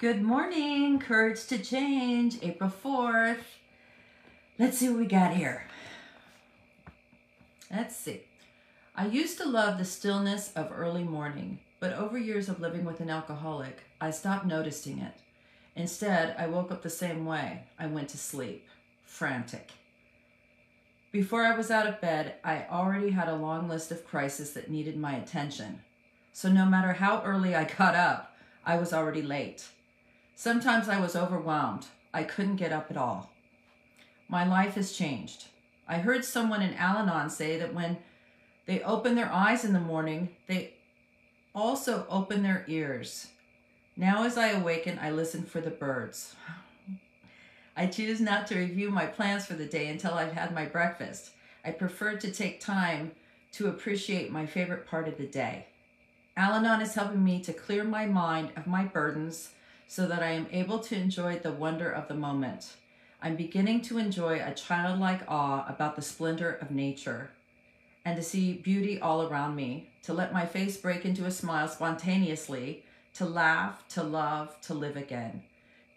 Good morning, Courage to Change, April 4th. Let's see what we got here. Let's see. I used to love the stillness of early morning, but over years of living with an alcoholic, I stopped noticing it. Instead, I woke up the same way. I went to sleep, frantic. Before I was out of bed, I already had a long list of crises that needed my attention. So no matter how early I got up, I was already late. Sometimes I was overwhelmed. I couldn't get up at all. My life has changed. I heard someone in Al Anon say that when they open their eyes in the morning, they also open their ears. Now, as I awaken, I listen for the birds. I choose not to review my plans for the day until I've had my breakfast. I prefer to take time to appreciate my favorite part of the day. Al Anon is helping me to clear my mind of my burdens so that I am able to enjoy the wonder of the moment. I'm beginning to enjoy a childlike awe about the splendor of nature and to see beauty all around me, to let my face break into a smile spontaneously, to laugh, to love, to live again.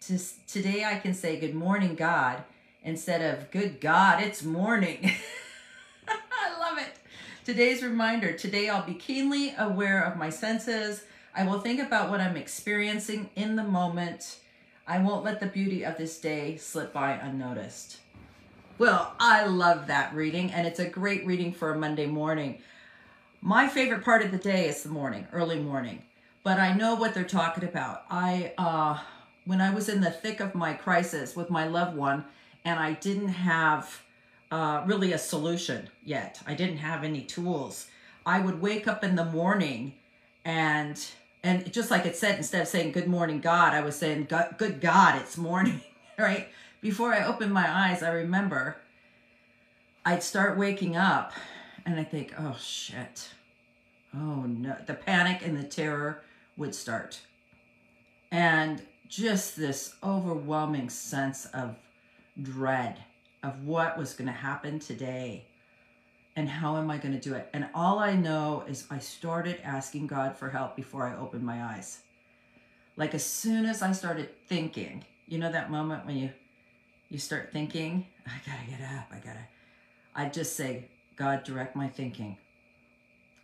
To, today I can say, Good morning, God, instead of Good God, it's morning. I love it. Today's reminder today I'll be keenly aware of my senses. I will think about what I'm experiencing in the moment. I won't let the beauty of this day slip by unnoticed. Well, I love that reading, and it's a great reading for a Monday morning. My favorite part of the day is the morning, early morning, but I know what they're talking about. I uh, when I was in the thick of my crisis with my loved one and I didn't have uh, really a solution yet, I didn't have any tools. I would wake up in the morning and and just like it said, instead of saying good morning, God, I was saying good God, it's morning, right? Before I opened my eyes, I remember I'd start waking up and I think, oh shit. Oh no. The panic and the terror would start. And just this overwhelming sense of dread of what was going to happen today and how am I going to do it. And all I know is I started asking God for help before I opened my eyes. Like as soon as I started thinking, you know that moment when you you start thinking, I got to get up, I got to I just say, God, direct my thinking.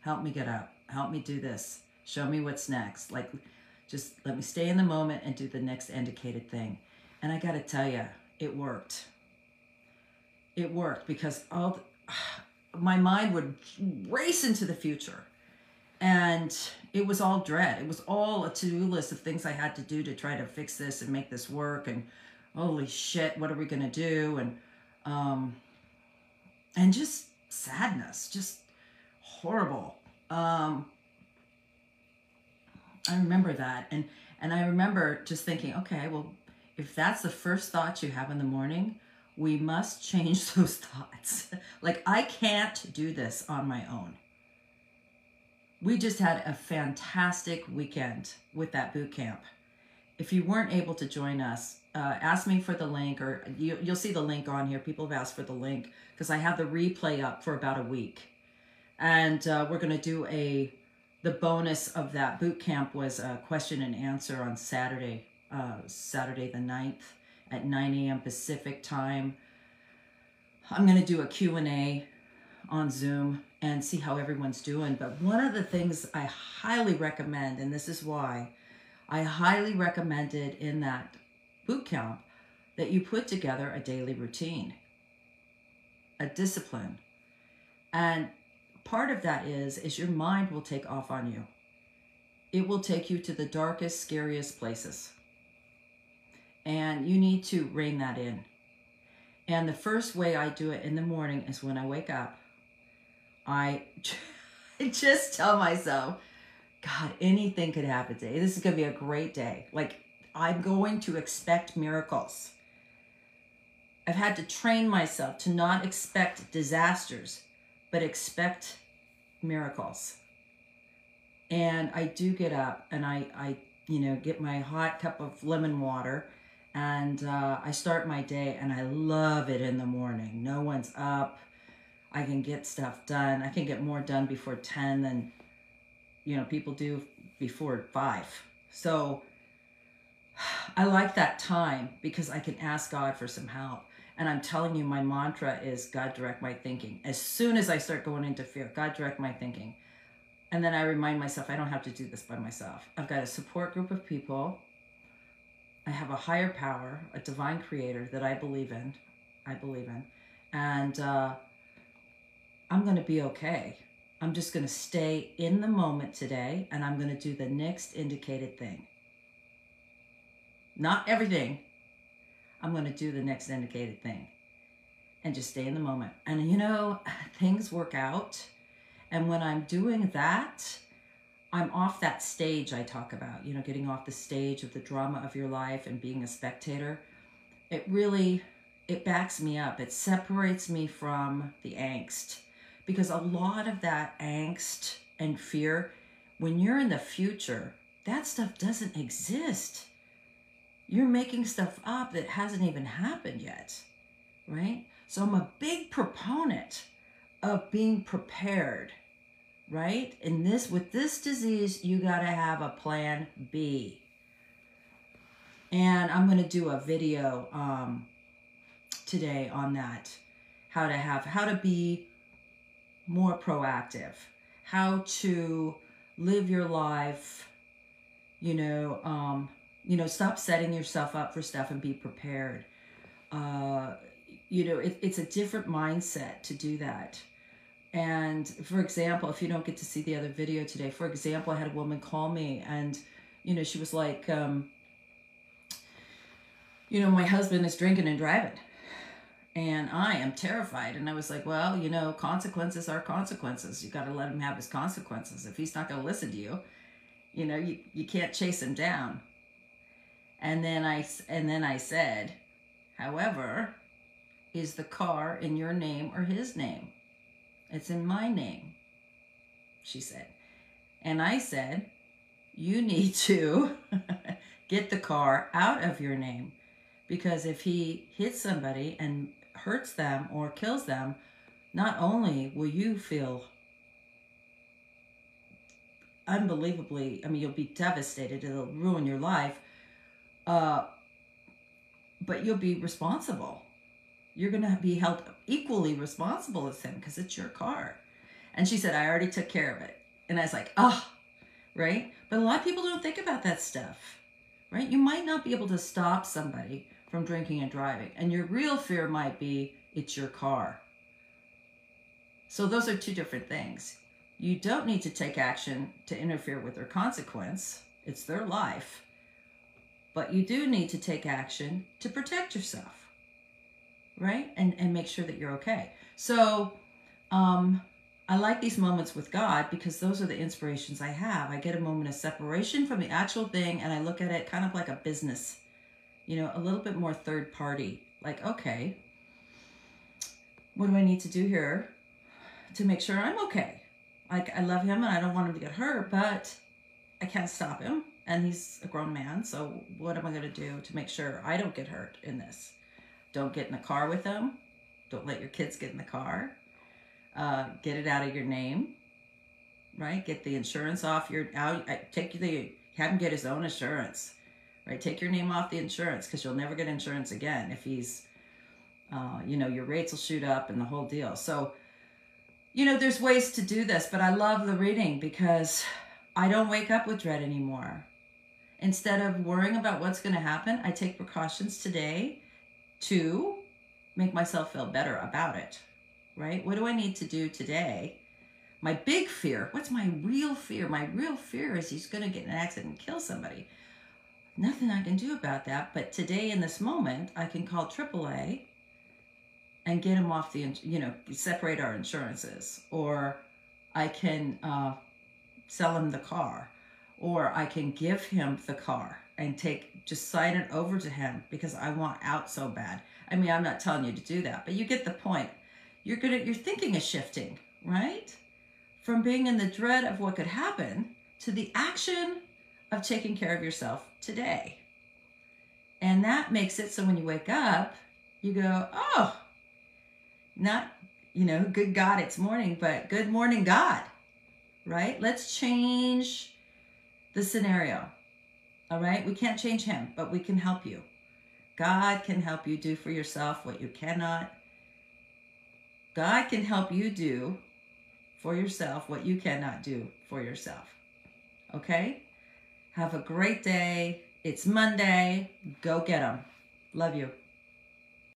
Help me get up. Help me do this. Show me what's next. Like just let me stay in the moment and do the next indicated thing. And I got to tell you, it worked. It worked because all the, my mind would race into the future. And it was all dread. It was all a to-do list of things I had to do to try to fix this and make this work. And holy shit, what are we to do? And, um, and just sadness, just horrible. Um, I remember that. And, and I remember just thinking, okay, well, if that's the first thought you have in the morning, we must change those thoughts. like, I can't do this on my own. We just had a fantastic weekend with that boot camp. If you weren't able to join us, uh, ask me for the link, or you, you'll see the link on here. People have asked for the link because I have the replay up for about a week. And uh, we're going to do a the bonus of that boot camp was a question and answer on Saturday, uh, Saturday the 9th at 9 a.m. Pacific time. I'm going to do a Q&A on Zoom and see how everyone's doing. But one of the things I highly recommend, and this is why, I highly recommended in that boot camp that you put together a daily routine, a discipline. And part of that is is your mind will take off on you. It will take you to the darkest, scariest places. And you need to rein that in. And the first way I do it in the morning is when I wake up, I just tell myself, God, anything could happen today. This is going to be a great day. Like, I'm going to expect miracles. I've had to train myself to not expect disasters, but expect miracles. And I do get up and I, I you know, get my hot cup of lemon water and uh, I start my day and I love it in the morning. No one's up. I can get stuff done. I can get more done before 10 than, you know, people do before 5. So I like that time because I can ask God for some help. And I'm telling you, my mantra is God direct my thinking. As soon as I start going into fear, God direct my thinking. And then I remind myself I don't have to do this by myself. I've got a support group of people. I have a higher power, a divine creator that I believe in. I believe in. And uh, I'm going to be okay. I'm just going to stay in the moment today and I'm going to do the next indicated thing. Not everything. I'm going to do the next indicated thing and just stay in the moment. And you know, things work out. And when I'm doing that, I'm off that stage I talk about, you know, getting off the stage of the drama of your life and being a spectator. It really it backs me up. It separates me from the angst because a lot of that angst and fear when you're in the future, that stuff doesn't exist. You're making stuff up that hasn't even happened yet, right? So I'm a big proponent of being prepared, right? In this with this disease, you got to have a plan B. And I'm going to do a video um, today on that. How to have, how to be more proactive, how to live your life, you know, um, you know, stop setting yourself up for stuff and be prepared. Uh, you know, it, it's a different mindset to do that. And for example, if you don't get to see the other video today, for example, I had a woman call me and, you know, she was like, um, you know, my husband is drinking and driving and I am terrified. And I was like, well, you know, consequences are consequences. You got to let him have his consequences. If he's not going to listen to you, you know, you, you can't chase him down. And then I and then I said, however, is the car in your name or his name? It's in my name. She said. And I said, you need to get the car out of your name because if he hits somebody and hurts them or kills them, not only will you feel unbelievably, I mean, you'll be devastated, it'll ruin your life, uh, but you'll be responsible. You're going to be held equally responsible as him because it's your car. And she said, I already took care of it. And I was like, oh, right? But a lot of people don't think about that stuff, right? You might not be able to stop somebody from drinking and driving. And your real fear might be it's your car. So those are two different things. You don't need to take action to interfere with their consequence. It's their life. But you do need to take action to protect yourself. Right? And and make sure that you're okay. So um I like these moments with God because those are the inspirations I have. I get a moment of separation from the actual thing and I look at it kind of like a business you know, a little bit more third party. Like, okay, what do I need to do here to make sure I'm okay? Like, I love him and I don't want him to get hurt, but I can't stop him. And he's a grown man, so what am I going to do to make sure I don't get hurt in this? Don't get in the car with them. Don't let your kids get in the car. Uh, get it out of your name, right? Get the insurance off your out. Take the have him get his own insurance right? Take your name off the insurance because you'll never get insurance again if he's, uh, you know, your rates will shoot up and the whole deal. So, you know, there's ways to do this, but I love the reading because I don't wake up with dread anymore. Instead of worrying about what's going to happen, I take precautions today to make myself feel better about it, right? What do I need to do today? My big fear, what's my real fear? My real fear is he's going to get in an accident and kill somebody nothing I can do about that. But today, in this moment, I can call AAA and get him off the, you know, separate our insurances. Or I can uh, sell him the car. Or I can give him the car and take, just sign it over to him because I want out so bad. I mean, I'm not telling you to do that, but you get the point. You're gonna, your thinking is shifting, right? From being in the dread of what could happen to the action of taking care of yourself today. And that makes it so when you wake up, you go, oh, not, you know, good God, it's morning, but good morning, God, right? Let's change the scenario. All right? We can't change him, but we can help you. God can help you do for yourself what you cannot. God can help you do for yourself what you cannot do for yourself. Okay? Have a great day. It's Monday. Go get them. Love you.